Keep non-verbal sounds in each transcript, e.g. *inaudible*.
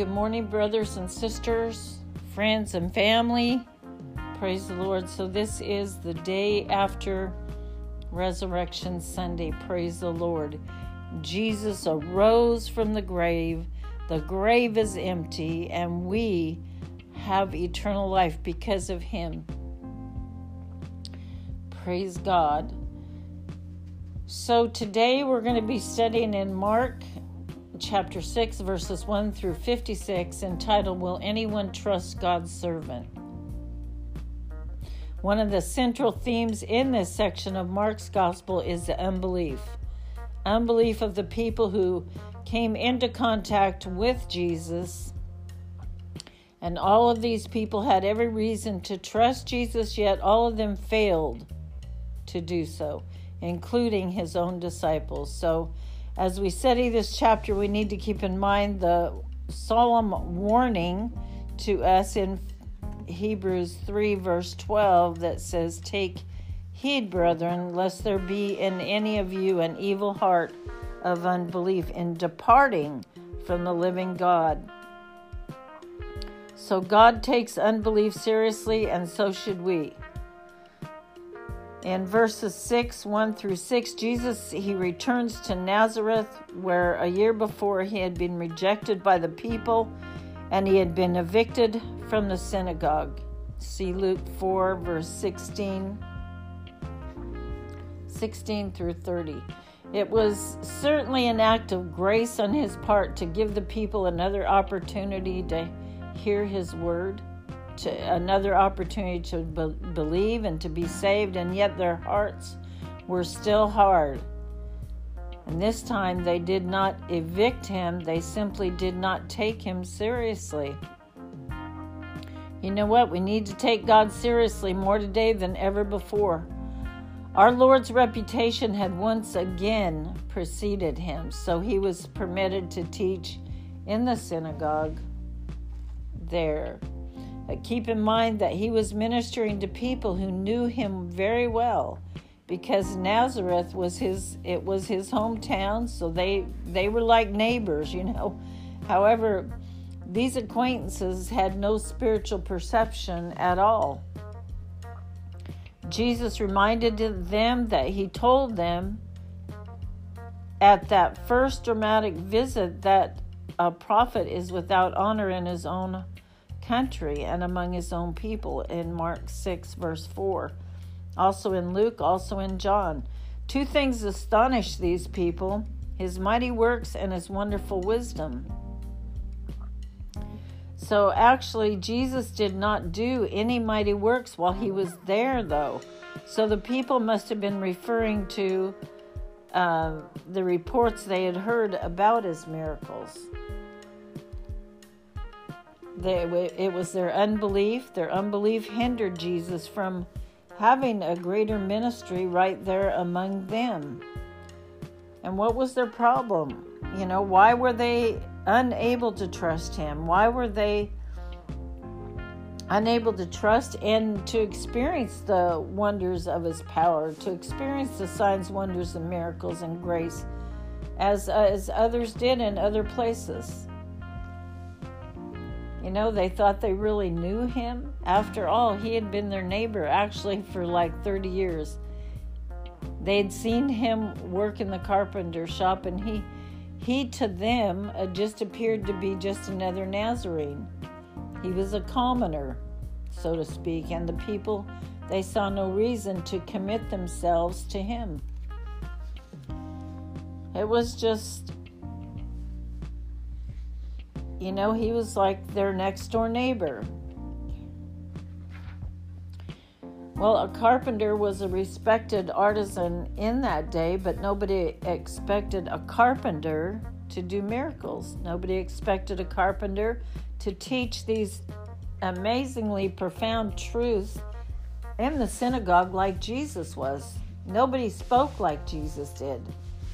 Good morning, brothers and sisters, friends and family. Praise the Lord. So, this is the day after Resurrection Sunday. Praise the Lord. Jesus arose from the grave. The grave is empty, and we have eternal life because of him. Praise God. So, today we're going to be studying in Mark chapter 6, verses 1 through 56, entitled Will Anyone Trust God's Servant? One of the central themes in this section of Mark's gospel is the unbelief. Unbelief of the people who came into contact with Jesus. And all of these people had every reason to trust Jesus, yet all of them failed to do so, including his own disciples. So, as we study this chapter, we need to keep in mind the solemn warning to us in Hebrews 3, verse 12, that says, Take heed, brethren, lest there be in any of you an evil heart of unbelief in departing from the living God. So God takes unbelief seriously, and so should we. In verses 6, 1 through 6, Jesus he returns to Nazareth where a year before he had been rejected by the people and he had been evicted from the synagogue. See Luke 4 verse 16 16 through 30. It was certainly an act of grace on his part to give the people another opportunity to hear his word to another opportunity to be- believe and to be saved, and yet their hearts were still hard. And this time they did not evict him, they simply did not take him seriously. You know what? We need to take God seriously more today than ever before. Our Lord's reputation had once again preceded him, so he was permitted to teach in the synagogue there. But keep in mind that he was ministering to people who knew him very well because Nazareth was his it was his hometown, so they they were like neighbors, you know. *laughs* However, these acquaintances had no spiritual perception at all. Jesus reminded them that he told them at that first dramatic visit that a prophet is without honor in his own country and among his own people in Mark 6, verse 4. Also in Luke, also in John. Two things astonished these people his mighty works and his wonderful wisdom. So actually, Jesus did not do any mighty works while he was there, though. So the people must have been referring to uh, the reports they had heard about his miracles. They, it was their unbelief. Their unbelief hindered Jesus from having a greater ministry right there among them. And what was their problem? You know, why were they unable to trust him? Why were they unable to trust and to experience the wonders of his power, to experience the signs, wonders, and miracles and grace as, as others did in other places? You know, they thought they really knew him. After all, he had been their neighbor actually for like 30 years. They'd seen him work in the carpenter shop, and he, he to them uh, just appeared to be just another Nazarene. He was a commoner, so to speak, and the people, they saw no reason to commit themselves to him. It was just you know, he was like their next door neighbor. Well, a carpenter was a respected artisan in that day, but nobody expected a carpenter to do miracles. Nobody expected a carpenter to teach these amazingly profound truths in the synagogue like Jesus was. Nobody spoke like Jesus did.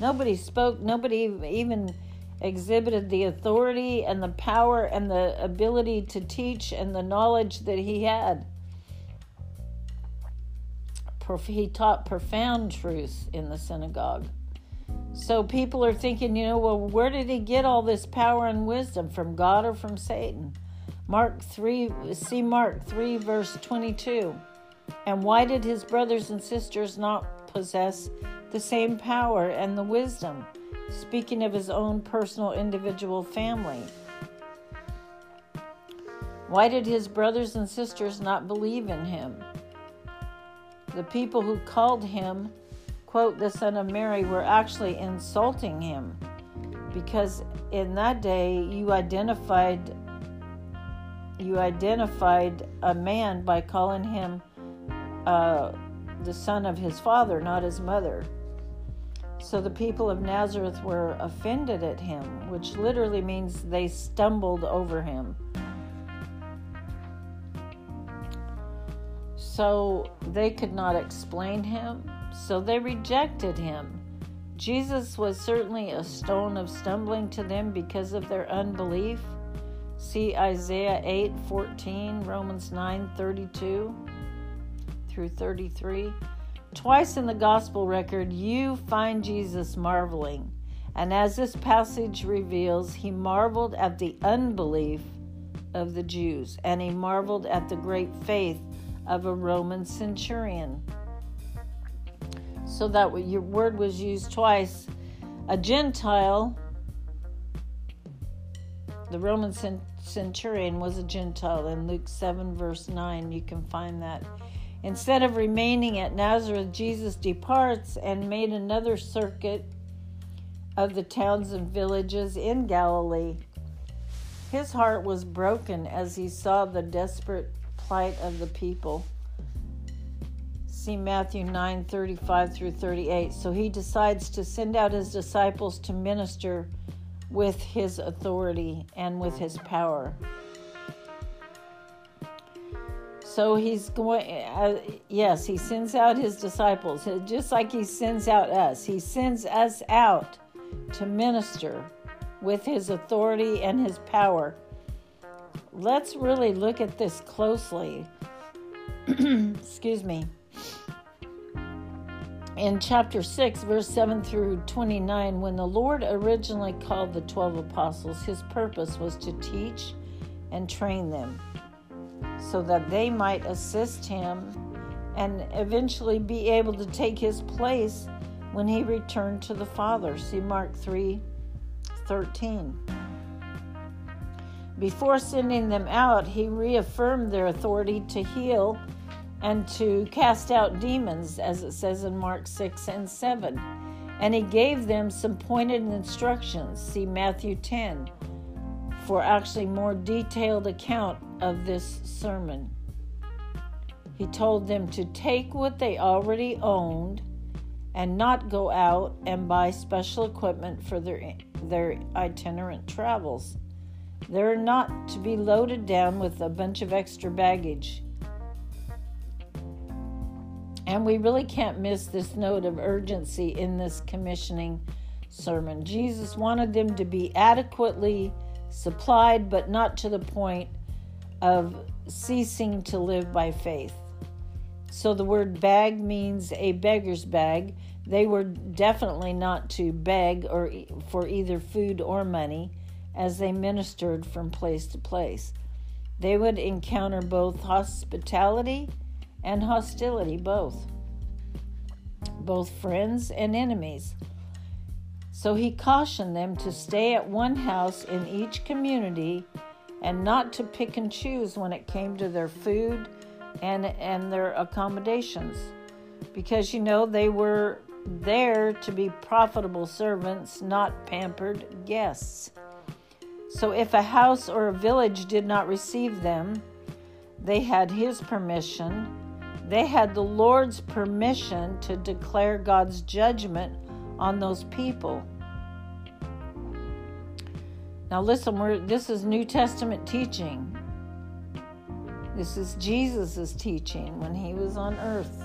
Nobody spoke, nobody even exhibited the authority and the power and the ability to teach and the knowledge that he had. He taught profound truths in the synagogue. So people are thinking, you know, well, where did he get all this power and wisdom? From God or from Satan? Mark 3, see Mark 3, verse 22. And why did his brothers and sisters not possess the same power and the wisdom? Speaking of his own personal individual family. Why did his brothers and sisters not believe in him? The people who called him, quote, the Son of Mary, were actually insulting him because in that day you identified you identified a man by calling him uh, the son of his father, not his mother. So the people of Nazareth were offended at him, which literally means they stumbled over him. So they could not explain him, so they rejected him. Jesus was certainly a stone of stumbling to them because of their unbelief. See Isaiah 8 14, Romans 9 32 through 33. Twice in the gospel record, you find Jesus marveling. And as this passage reveals, he marveled at the unbelief of the Jews, and he marveled at the great faith of a Roman centurion. So that your word was used twice. A Gentile, the Roman centurion was a Gentile in Luke 7, verse 9. You can find that. Instead of remaining at Nazareth, Jesus departs and made another circuit of the towns and villages in Galilee. His heart was broken as he saw the desperate plight of the people. See Matthew 9 35 through 38. So he decides to send out his disciples to minister with his authority and with his power. So he's going, uh, yes, he sends out his disciples, just like he sends out us. He sends us out to minister with his authority and his power let's really look at this closely. *clears throat* Excuse me. In chapter 6, verse 7 through 29, when the Lord originally called the 12 apostles, his purpose was to teach and train them so that they might assist him and eventually be able to take his place when he returned to the Father. See Mark 3 13. Before sending them out, he reaffirmed their authority to heal and to cast out demons, as it says in Mark 6 and 7. And he gave them some pointed instructions. See Matthew 10 for actually more detailed account of this sermon. He told them to take what they already owned and not go out and buy special equipment for their, their itinerant travels. They're not to be loaded down with a bunch of extra baggage. And we really can't miss this note of urgency in this commissioning sermon. Jesus wanted them to be adequately supplied, but not to the point of ceasing to live by faith. So the word bag means a beggar's bag. They were definitely not to beg or for either food or money as they ministered from place to place. They would encounter both hospitality and hostility, both, both friends and enemies. So he cautioned them to stay at one house in each community and not to pick and choose when it came to their food and, and their accommodations. Because, you know, they were there to be profitable servants, not pampered guests. So if a house or a village did not receive them, they had his permission. They had the Lord's permission to declare God's judgment on those people. Now listen, this is New Testament teaching. This is Jesus' teaching when he was on earth.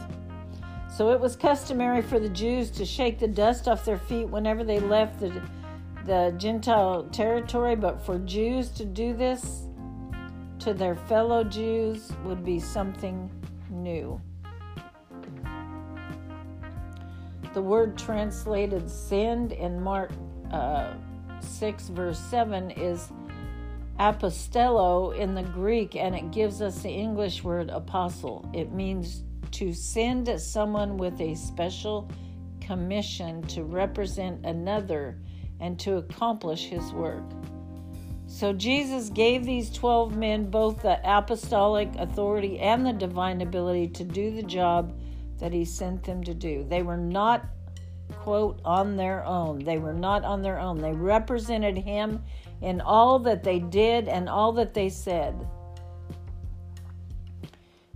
So it was customary for the Jews to shake the dust off their feet whenever they left the the Gentile territory, but for Jews to do this to their fellow Jews would be something new. The word translated sinned in Mark uh, 6, verse 7 is apostello in the Greek, and it gives us the English word apostle. It means to send someone with a special commission to represent another and to accomplish his work. So Jesus gave these 12 men both the apostolic authority and the divine ability to do the job that he sent them to do. They were not, quote, on their own. They were not on their own. They represented him in all that they did and all that they said.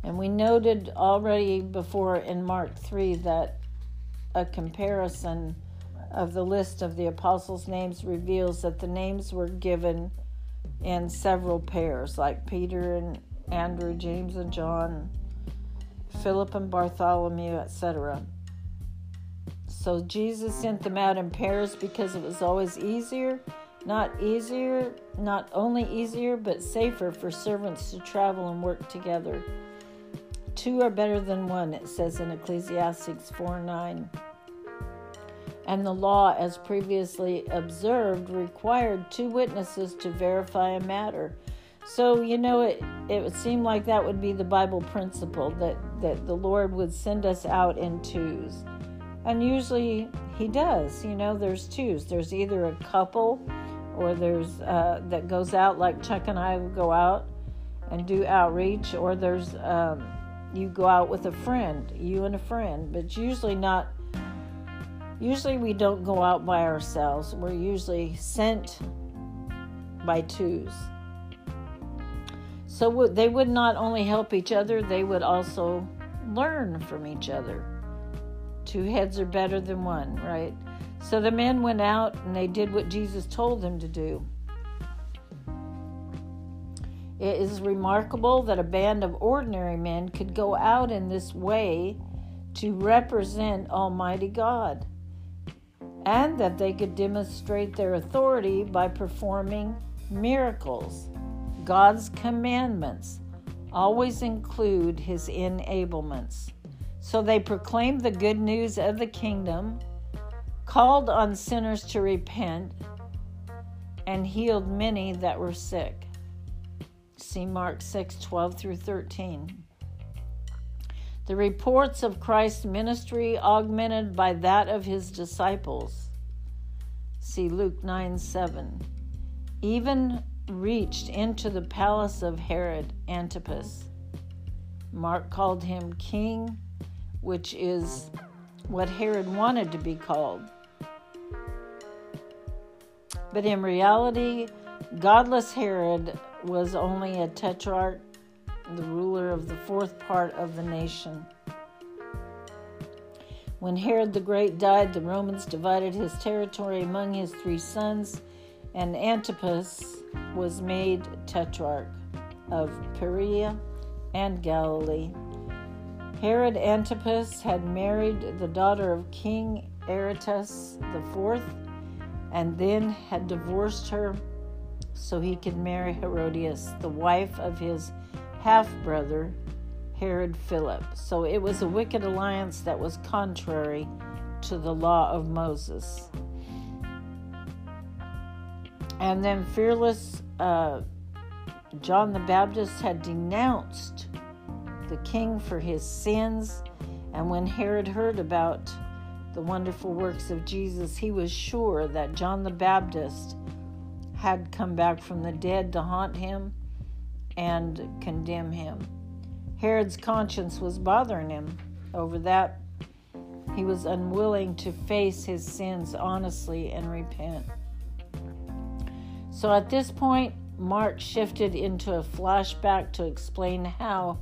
And we noted already before in Mark 3 that a comparison of the list of the apostles' names reveals that the names were given in several pairs, like Peter and Andrew, James and John, Philip and Bartholomew, etc. So Jesus sent them out in pairs because it was always easier, not easier, not only easier, but safer for servants to travel and work together. Two are better than one, it says in Ecclesiastes 4 9 and the law, as previously observed, required two witnesses to verify a matter. So, you know, it, it would seem like that would be the Bible principle that, that the Lord would send us out in twos. And usually He does. You know, there's twos. There's either a couple or there's uh, that goes out, like Chuck and I go out and do outreach, or there's um, you go out with a friend, you and a friend, but usually not Usually, we don't go out by ourselves, we're usually sent by twos. So they would not only help each other, they would also learn from each other. Two heads are better than one, right? So the men went out and they did what Jesus told them to do. It is remarkable that a band of ordinary men could go out in this way to represent Almighty God and that they could demonstrate their authority by performing miracles. God's commandments always include his enablements. So they proclaimed the good news of the kingdom, called on sinners to repent, and healed many that were sick. See Mark 6 12 through 13. The reports of Christ's ministry augmented by that of his disciples. See Luke 9 7. Even reached into the palace of Herod Antipas. Mark called him king, which is what Herod wanted to be called. But in reality, godless Herod was only a tetrarch the ruler of the fourth part of the nation. When Herod the Great died, the Romans divided his territory among his three sons, and Antipas was made tetrarch of Perea and Galilee. Herod Antipas had married the daughter of King Aretas IV and then had divorced her so he could marry Herodias, the wife of his half brother, Herod Philip. So it was a wicked alliance that was contrary to the law of Moses. And then fearless uh, John the Baptist had denounced the king for his sins. And when Herod heard about the wonderful works of Jesus, he was sure that John the Baptist had come back from the dead to haunt him and condemn him. Herod's conscience was bothering him over that. He was unwilling to face his sins honestly and repent. So at this point, Mark shifted into a flashback to explain how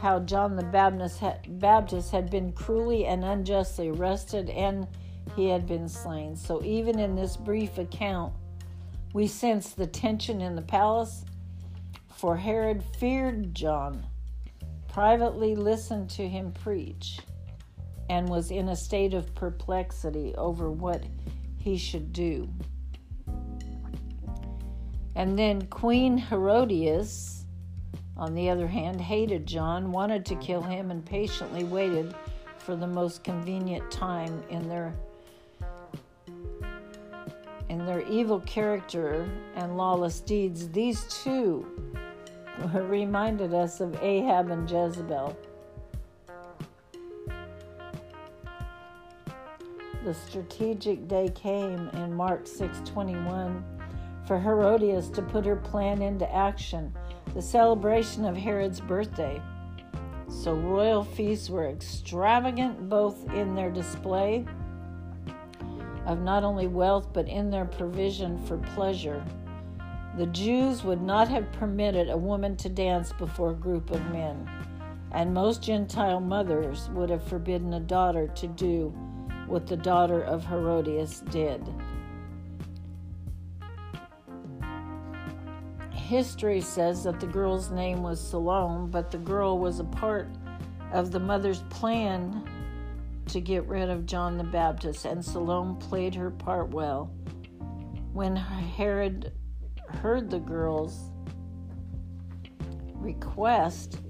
how John the Baptist had, Baptist had been cruelly and unjustly arrested and he had been slain. So even in this brief account, we sense the tension in the palace for Herod feared John, privately listened to him preach, and was in a state of perplexity over what he should do. And then Queen Herodias, on the other hand, hated John, wanted to kill him, and patiently waited for the most convenient time in their in their evil character and lawless deeds, these two *laughs* reminded us of Ahab and Jezebel. The strategic day came in Mark 6:21 for Herodias to put her plan into action, the celebration of Herod's birthday. So royal feasts were extravagant both in their display of not only wealth but in their provision for pleasure. The Jews would not have permitted a woman to dance before a group of men, and most Gentile mothers would have forbidden a daughter to do what the daughter of Herodias did. History says that the girl's name was Salome, but the girl was a part of the mother's plan to get rid of John the Baptist, and Salome played her part well. When Herod heard the girl's request,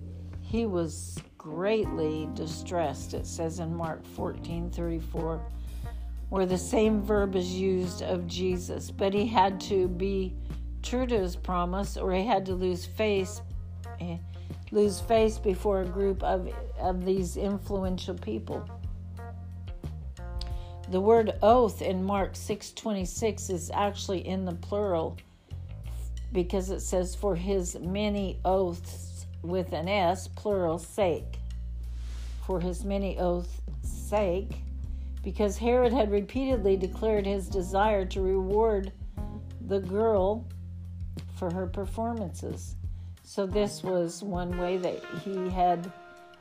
he was greatly distressed. It says in Mark 14 34, where the same verb is used of Jesus, but he had to be true to his promise or he had to lose face eh, lose face before a group of, of these influential people. The word oath in Mark 6:26 is actually in the plural because it says for his many oaths with an s plural sake. For his many oaths sake because Herod had repeatedly declared his desire to reward the girl for her performances. So this was one way that he had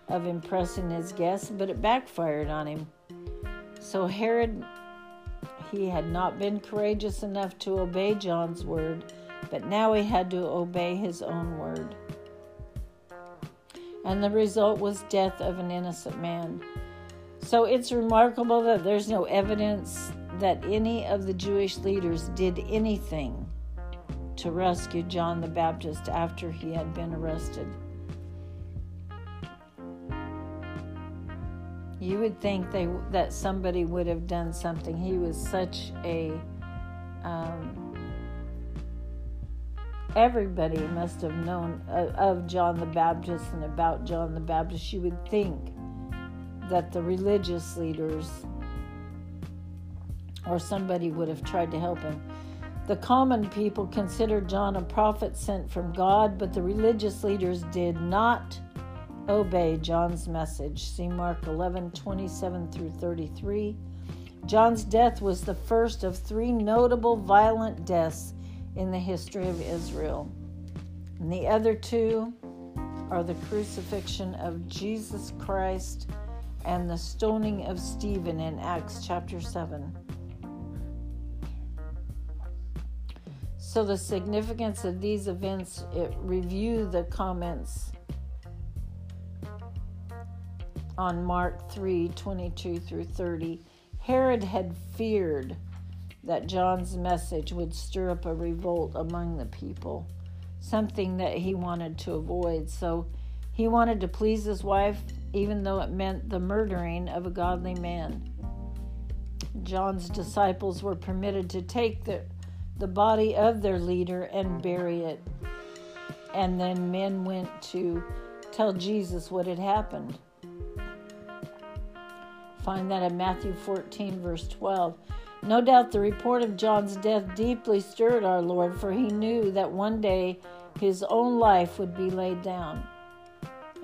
of impressing his guests, but it backfired on him. So Herod, he had not been courageous enough to obey John's word, but now he had to obey his own word. And the result was death of an innocent man. So it's remarkable that there's no evidence that any of the Jewish leaders did anything to rescue John the Baptist after he had been arrested. you would think they that somebody would have done something. He was such a um, everybody must have known of, of John the Baptist and about John the Baptist. You would think that the religious leaders or somebody would have tried to help him. The common people considered John a prophet sent from God, but the religious leaders did not obey John's message. See Mark 11 27 through 33. John's death was the first of three notable violent deaths in the history of Israel. And the other two are the crucifixion of Jesus Christ and the stoning of Stephen in Acts chapter 7. So, the significance of these events, it review the comments on Mark 3 22 through 30, Herod had feared that John's message would stir up a revolt among the people, something that he wanted to avoid. So he wanted to please his wife, even though it meant the murdering of a godly man. John's disciples were permitted to take the, the body of their leader and bury it. And then men went to tell Jesus what had happened find that in Matthew 14, verse 12. No doubt the report of John's death deeply stirred our Lord, for he knew that one day his own life would be laid down.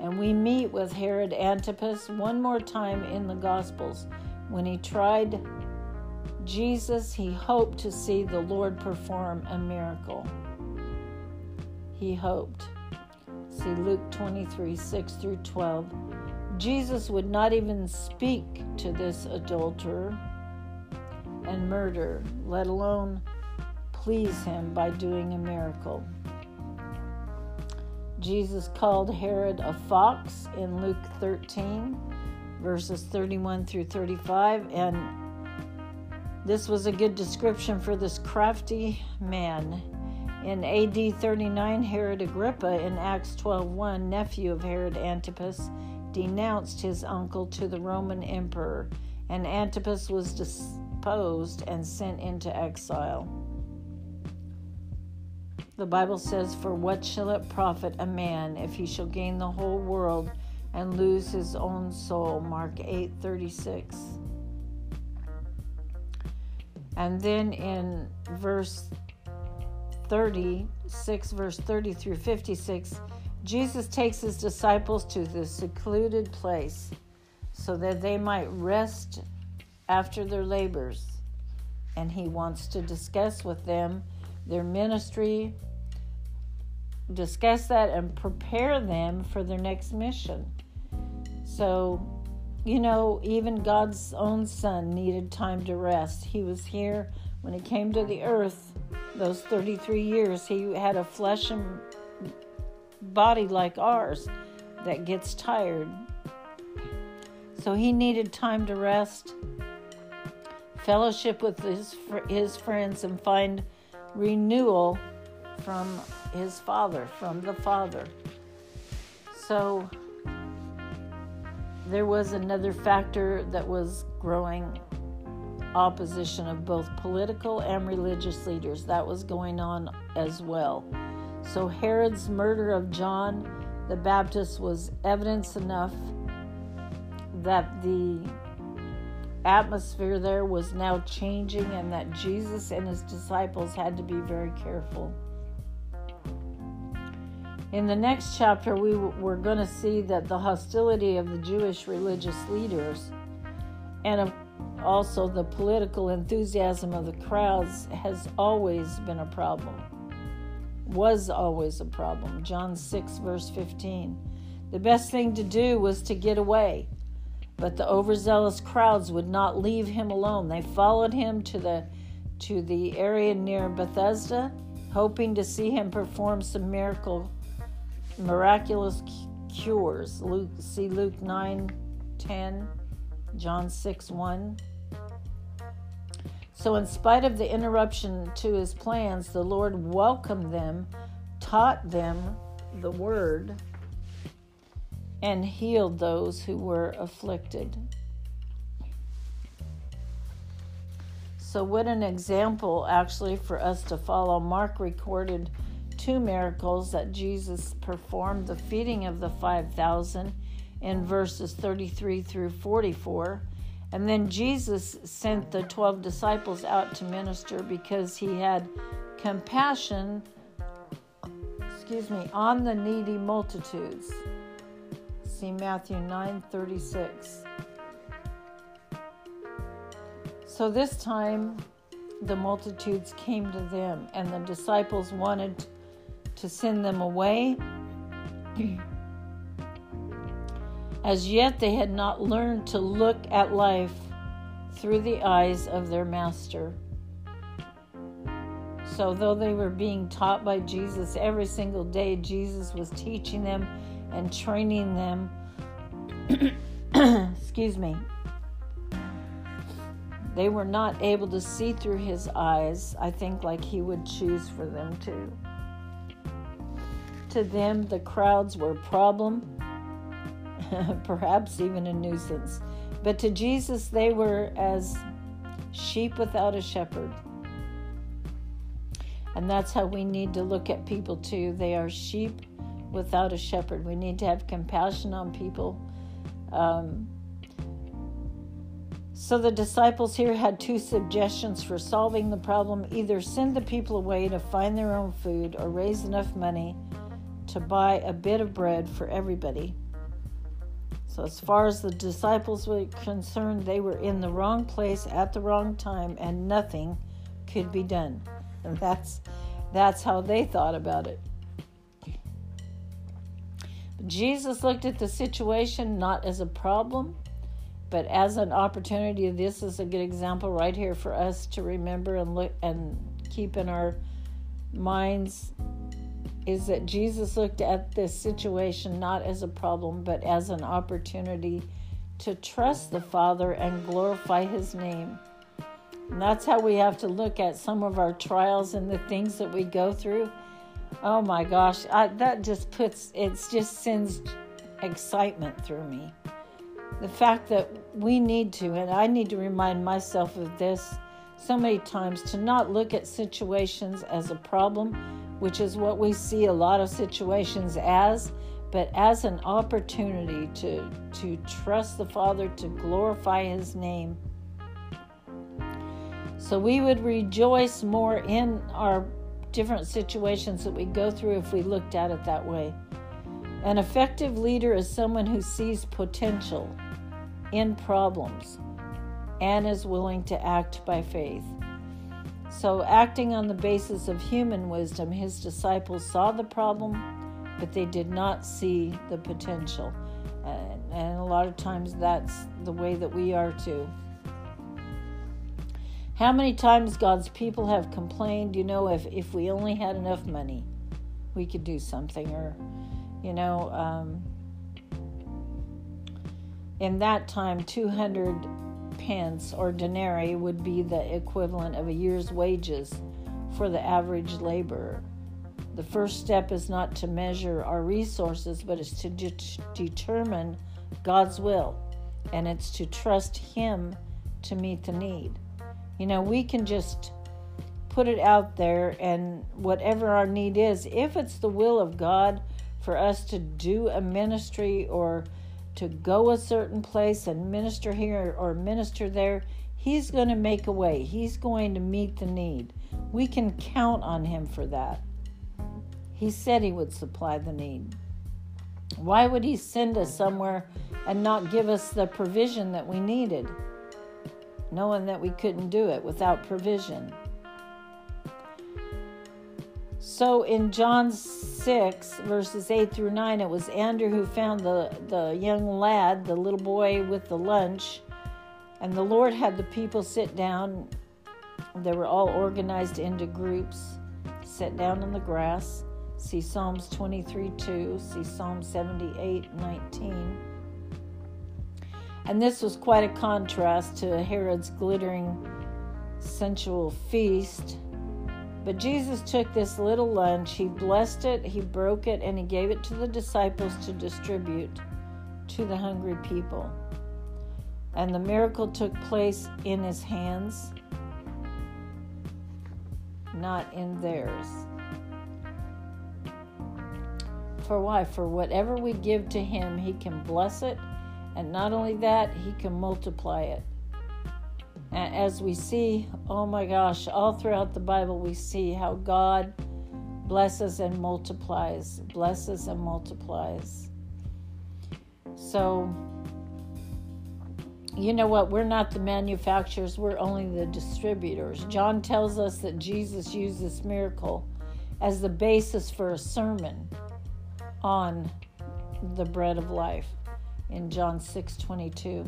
And we meet with Herod Antipas one more time in the Gospels. When he tried Jesus, he hoped to see the Lord perform a miracle. He hoped. See Luke 23 6 through 12. Jesus would not even speak to this adulterer and murder, let alone please him by doing a miracle. Jesus called Herod a fox in Luke 13, verses 31 through 35, and this was a good description for this crafty man. In AD 39, Herod Agrippa in Acts 12:1, nephew of Herod Antipas, denounced his uncle to the Roman emperor, and Antipas was deposed and sent into exile. The Bible says, For what shall it profit a man if he shall gain the whole world and lose his own soul? Mark 8 36. And then in verse 36, verse 30 through 56, Jesus takes his disciples to this secluded place so that they might rest after their labors. And he wants to discuss with them their ministry, discuss that, and prepare them for their next mission. So, you know, even God's own Son needed time to rest. He was here when He came to the earth, those 33 years, He had a flesh and body like ours that gets tired. So He needed time to rest, fellowship with His, his friends, and find renewal from His Father, from the Father. So, there was another factor that was growing opposition of both political and religious leaders. That was going on as well. So Herod's murder of John the Baptist was evidence enough that the atmosphere there was now changing and that Jesus and his disciples had to be very careful. In the next chapter, we, we're going to see that the hostility of the Jewish religious leaders and also the political enthusiasm of the crowds has always been a problem, was always a problem. John 6, verse 15. The best thing to do was to get away, but the overzealous crowds would not leave him alone. They followed him to the to the area near Bethsaida, hoping to see him perform some miracle miraculous cures. Luke, see Luke 9 10, John 6 1. So, in spite of the interruption to his plans, the Lord welcomed them, taught them the word, and healed those who were afflicted. So, what an example actually for us to follow. Mark recorded two miracles that Jesus performed the feeding of the 5,000 in verses 33 through 44. And then Jesus sent the 12 disciples out to minister because he had compassion, excuse me, on the needy multitudes. See Matthew 9 36. So this time the multitudes came to them, and the disciples wanted to send them away. As yet, they had not learned to look at life through the eyes of their master. So, though they were being taught by Jesus every single day, Jesus was teaching them and training them. *coughs* Excuse me. They were not able to see through his eyes, I think, like he would choose for them to. To them, the crowds were a problem, *laughs* perhaps even a nuisance. But to Jesus, they were as sheep without a shepherd. And that's how we need to look at people too. They are sheep without a shepherd. We need to have compassion on people. Um, so the disciples here had two suggestions for solving the problem either send the people away to find their own food or raise enough money to buy a bit of bread for everybody. So, as far as the disciples were concerned, they were in the wrong place at the wrong time and nothing could be done. And *laughs* that's, that's how they thought about it. Jesus looked at the situation not as a problem, but as an opportunity. This is a good example right here for us to remember and look and keep in our minds is that Jesus looked at this situation not as a problem, but as an opportunity to trust the Father and glorify His name. And that's how we have to look at some of our trials and the things that we go through. Oh my gosh, I, that just puts, it just sends excitement through me. The fact that we need to, and I need to remind myself of this so many times, to not look at situations as a problem, which is what we see a lot of situations as, but as an opportunity to, to trust the Father, to glorify His name. So we would rejoice more in our different situations that we go through if we looked at it that way. An effective leader is someone who sees potential in problems and is willing to act by faith. So, acting on the basis of human wisdom, his disciples saw the problem, but they did not see the potential. And, and a lot of times that's the way that we are too. How many times God's people have complained, you know, if, if we only had enough money, we could do something, or, you know, um, in that time, 200 pence or denarii would be the equivalent of a year's wages for the average laborer. The first step is not to measure our resources, but is to de- determine God's will, and it's to trust Him to meet the need. You know, we can just put it out there, and whatever our need is, if it's the will of God for us to do a ministry or to go a certain place and minister here or minister there, He's going to make a way. He's going to meet the need. We can count on Him for that. He said He would supply the need. Why would He send us somewhere and not give us the provision that we needed, knowing that we couldn't do it without provision? So in John 6, verses 8 through 9, it was Andrew who found the, the young lad, the little boy with the lunch. And the Lord had the people sit down. They were all organized into groups, sit down in the grass. See Psalms 23 2, see Psalm 78 19. And this was quite a contrast to Herod's glittering sensual feast but Jesus took this little lunch, he blessed it, he broke it, and he gave it to the disciples to distribute to the hungry people. And the miracle took place in his hands, not in theirs. For why? For whatever we give to him, he can bless it, and not only that, he can multiply it as we see, oh my gosh, all throughout the Bible, we see how God blesses and multiplies, blesses and multiplies. So, you know what? We're not the manufacturers, we're only the distributors. John tells us that Jesus used this miracle as the basis for a sermon on the bread of life in John 6 22.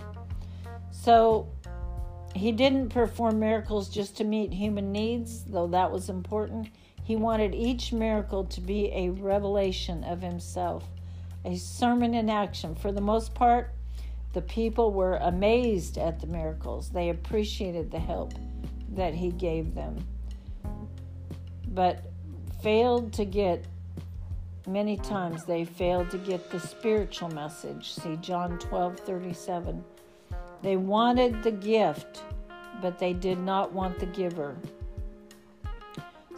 So, he didn't perform miracles just to meet human needs, though that was important. He wanted each miracle to be a revelation of himself, a sermon in action. For the most part, the people were amazed at the miracles. They appreciated the help that he gave them, but failed to get, many times, they failed to get the spiritual message. See John 12 37. They wanted the gift, but they did not want the giver.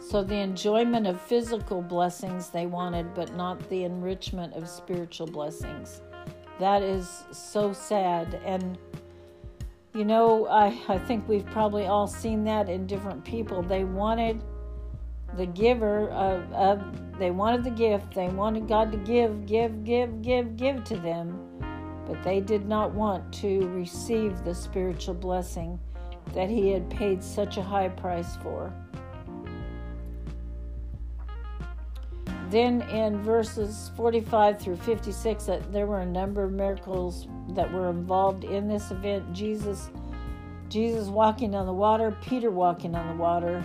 So, the enjoyment of physical blessings they wanted, but not the enrichment of spiritual blessings. That is so sad. And, you know, I, I think we've probably all seen that in different people. They wanted the giver of, of they wanted the gift, they wanted God to give, give, give, give, give to them but they did not want to receive the spiritual blessing that he had paid such a high price for. Then in verses 45 through 56, that there were a number of miracles that were involved in this event. Jesus, Jesus walking on the water, Peter walking on the water,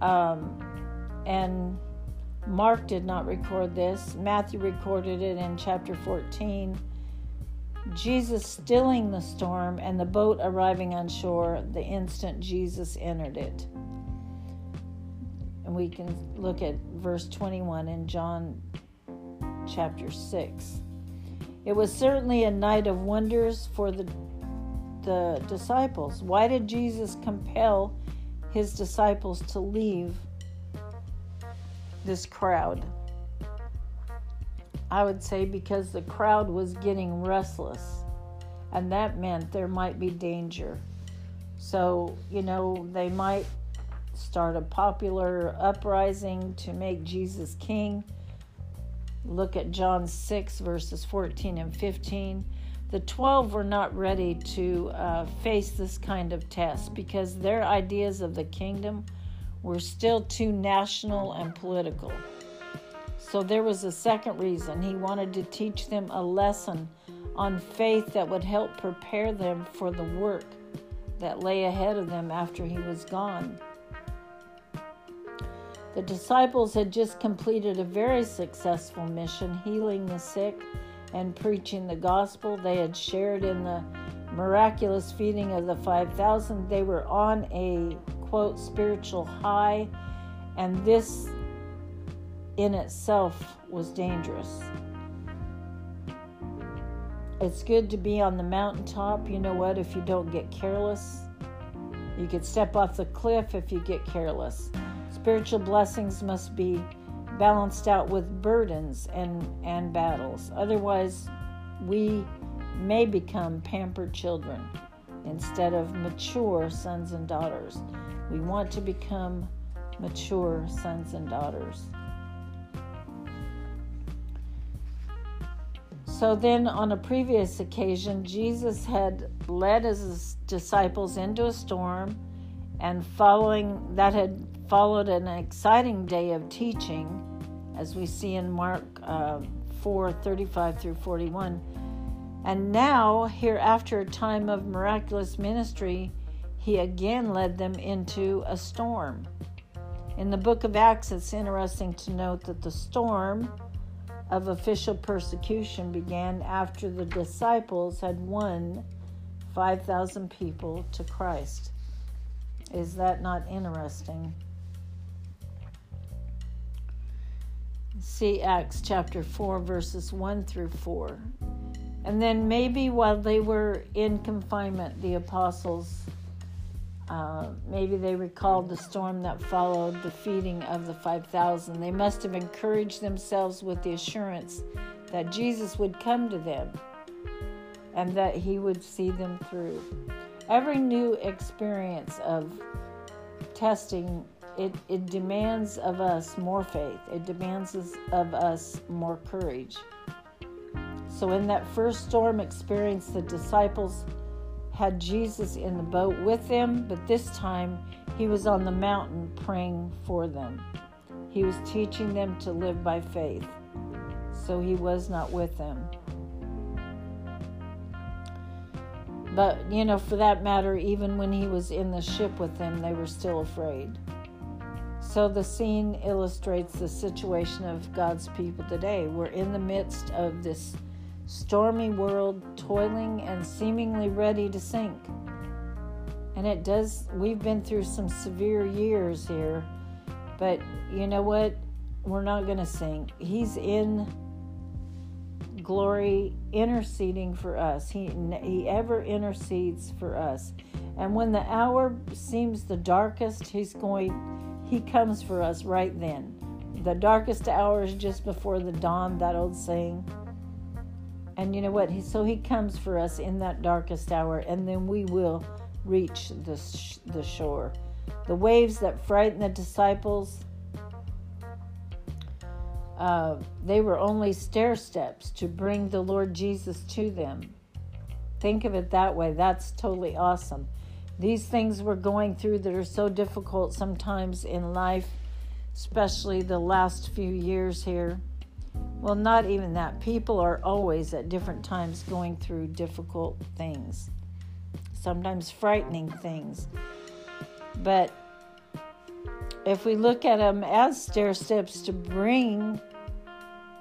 um, and Mark did not record this. Matthew recorded it in chapter 14. Jesus stilling the storm and the boat arriving on shore the instant Jesus entered it. And we can look at verse 21 in John chapter 6. It was certainly a night of wonders for the, the disciples. Why did Jesus compel his disciples to leave this crowd? I would say because the crowd was getting restless, and that meant there might be danger. So, you know, they might start a popular uprising to make Jesus king. Look at John 6, verses 14 and 15. The 12 were not ready to uh, face this kind of test because their ideas of the kingdom were still too national and political. So there was a second reason. He wanted to teach them a lesson on faith that would help prepare them for the work that lay ahead of them after he was gone. The disciples had just completed a very successful mission, healing the sick and preaching the gospel. They had shared in the miraculous feeding of the 5,000. They were on a quote spiritual high, and this in itself was dangerous. It's good to be on the mountaintop. You know what? If you don't get careless, you could step off the cliff if you get careless. Spiritual blessings must be balanced out with burdens and, and battles. Otherwise, we may become pampered children instead of mature sons and daughters. We want to become mature sons and daughters. So then, on a previous occasion, Jesus had led his disciples into a storm, and following that had followed an exciting day of teaching, as we see in Mark uh, 4 35 through 41. And now, here after a time of miraculous ministry, he again led them into a storm. In the book of Acts, it's interesting to note that the storm of official persecution began after the disciples had won 5,000 people to Christ. Is that not interesting? See Acts chapter 4, verses 1 through 4. And then maybe while they were in confinement, the apostles uh, maybe they recalled the storm that followed the feeding of the 5,000. They must have encouraged themselves with the assurance that Jesus would come to them and that he would see them through. Every new experience of testing it, it demands of us more faith. It demands of us more courage. So, in that first storm experience, the disciples had Jesus in the boat with them, but this time he was on the mountain praying for them. He was teaching them to live by faith, so he was not with them. But, you know, for that matter, even when he was in the ship with them, they were still afraid. So the scene illustrates the situation of God's people today. We're in the midst of this stormy world, toiling and seemingly ready to sink. And it does, we've been through some severe years here, but you know what? We're not going to sink. He's in glory interceding for us. He, he ever intercedes for us. And when the hour seems the darkest, he's going, he comes for us right then. The darkest hour is just before the dawn, that old saying. And you know what? So he comes for us in that darkest hour, and then we will reach the, sh- the shore. The waves that frighten the disciples, uh, they were only stair steps to bring the Lord Jesus to them. Think of it that way. That's totally awesome. These things we're going through that are so difficult sometimes in life, especially the last few years here well, not even that. People are always at different times going through difficult things, sometimes frightening things. But if we look at them as stair steps to bring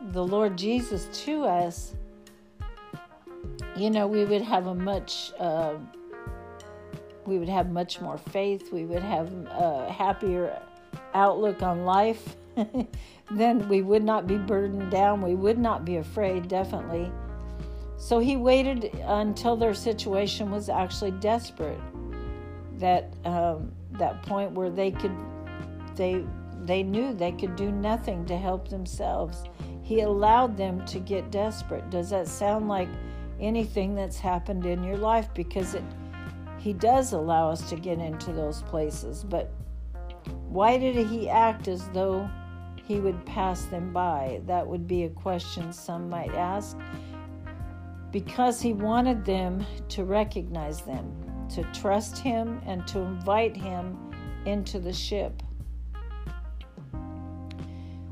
the Lord Jesus to us, you know, we would have a much, uh, we would have much more faith. We would have a happier outlook on life. *laughs* then we would not be burdened down. We would not be afraid, definitely. So he waited until their situation was actually desperate. That um, that point where they could they they knew they could do nothing to help themselves. He allowed them to get desperate. Does that sound like anything that's happened in your life? Because it he does allow us to get into those places, but why did he act as though he would pass them by? That would be a question some might ask because he wanted them to recognize them, to trust him, and to invite him into the ship.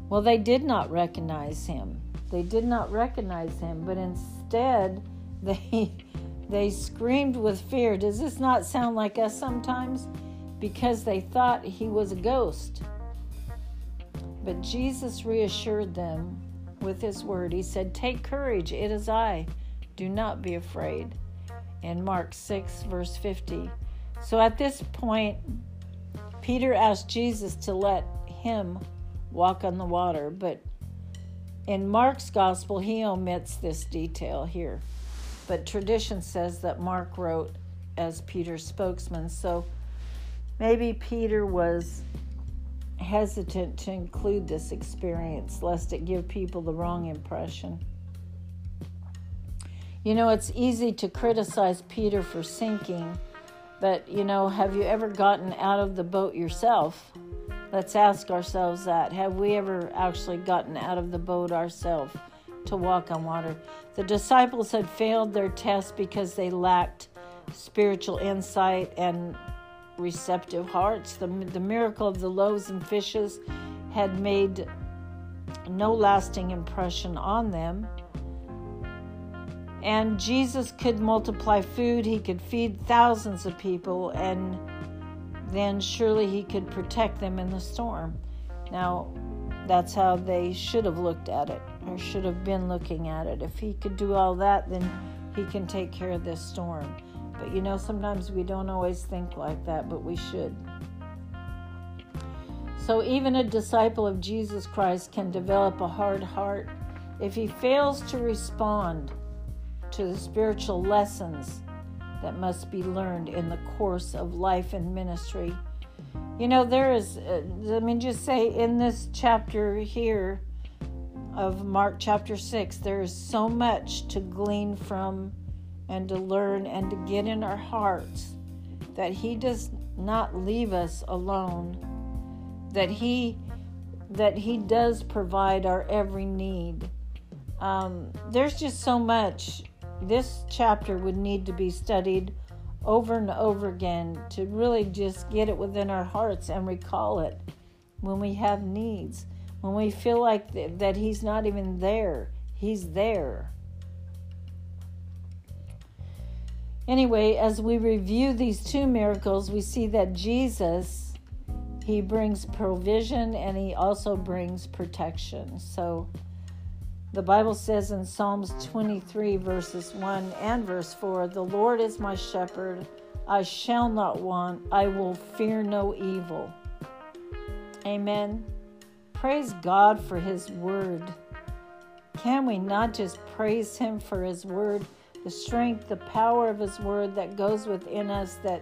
Well, they did not recognize him. They did not recognize him, but instead they *laughs* they screamed with fear. Does this not sound like us sometimes? Because they thought he was a ghost. But Jesus reassured them with his word. He said, Take courage, it is I. Do not be afraid. In Mark 6, verse 50. So at this point, Peter asked Jesus to let him walk on the water, but in Mark's gospel, he omits this detail here. But tradition says that Mark wrote as Peter's spokesman, so maybe Peter was hesitant to include this experience lest it give people the wrong impression. You know, it's easy to criticize Peter for sinking, but you know, have you ever gotten out of the boat yourself? Let's ask ourselves that. Have we ever actually gotten out of the boat ourselves to walk on water? The disciples had failed their test because they lacked spiritual insight and receptive hearts. The, the miracle of the loaves and fishes had made no lasting impression on them. And Jesus could multiply food, he could feed thousands of people, and then surely he could protect them in the storm. Now, that's how they should have looked at it, or should have been looking at it. If he could do all that, then he can take care of this storm. But you know, sometimes we don't always think like that, but we should. So, even a disciple of Jesus Christ can develop a hard heart if he fails to respond to the spiritual lessons that must be learned in the course of life and ministry. You know, there is, uh, let me just say, in this chapter here of Mark chapter 6, there is so much to glean from and to learn and to get in our hearts that He does not leave us alone, that He that He does provide our every need. Um, there's just so much this chapter would need to be studied over and over again to really just get it within our hearts and recall it when we have needs, when we feel like th- that He's not even there. He's there. Anyway, as we review these two miracles, we see that Jesus, He brings provision and He also brings protection. So, the Bible says in Psalms 23, verses 1 and verse 4 The Lord is my shepherd, I shall not want, I will fear no evil. Amen. Praise God for His word. Can we not just praise Him for His word, the strength, the power of His word that goes within us, that,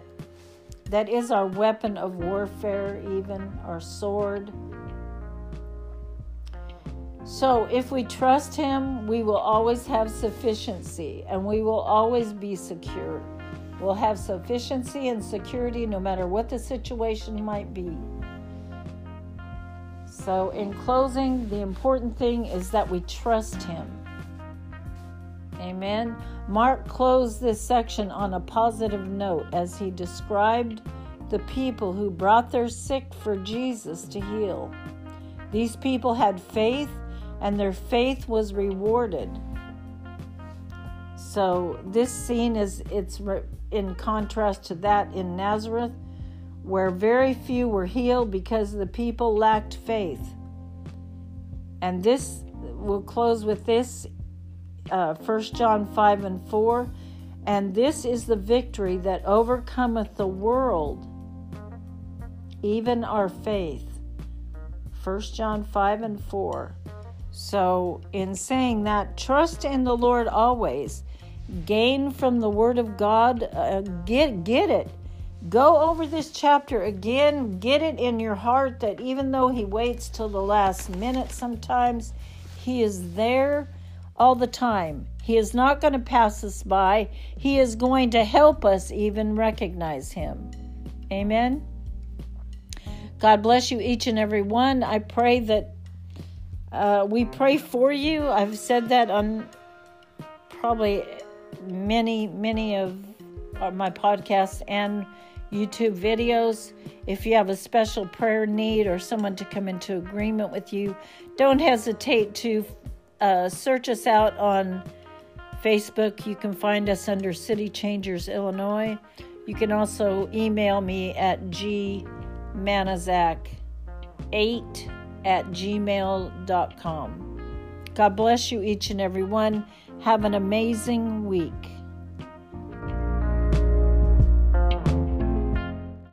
that is our weapon of warfare, even our sword? So, if we trust Him, we will always have sufficiency and we will always be secure. We'll have sufficiency and security no matter what the situation might be. So, in closing, the important thing is that we trust Him. Amen. Mark closed this section on a positive note as he described the people who brought their sick for Jesus to heal. These people had faith and their faith was rewarded. So this scene is it's in contrast to that in Nazareth where very few were healed because the people lacked faith. And this we'll close with this uh, 1 John 5 and 4. And this is the victory that overcometh the world, even our faith. 1 John 5 and 4. So, in saying that, trust in the Lord always. gain from the Word of God, uh, get get it. Go over this chapter again. Get it in your heart that even though He waits till the last minute, sometimes He is there all the time. He is not going to pass us by. He is going to help us even recognize Him. Amen. God bless you, each and every one. I pray that uh, we pray for you. I've said that on probably many, many of my podcasts and YouTube videos. If you have a special prayer need or someone to come into agreement with you, don't hesitate to uh, search us out on Facebook. You can find us under City Changers Illinois. You can also email me at gmanazak8 at gmail.com. God bless you, each and every one. Have an amazing week.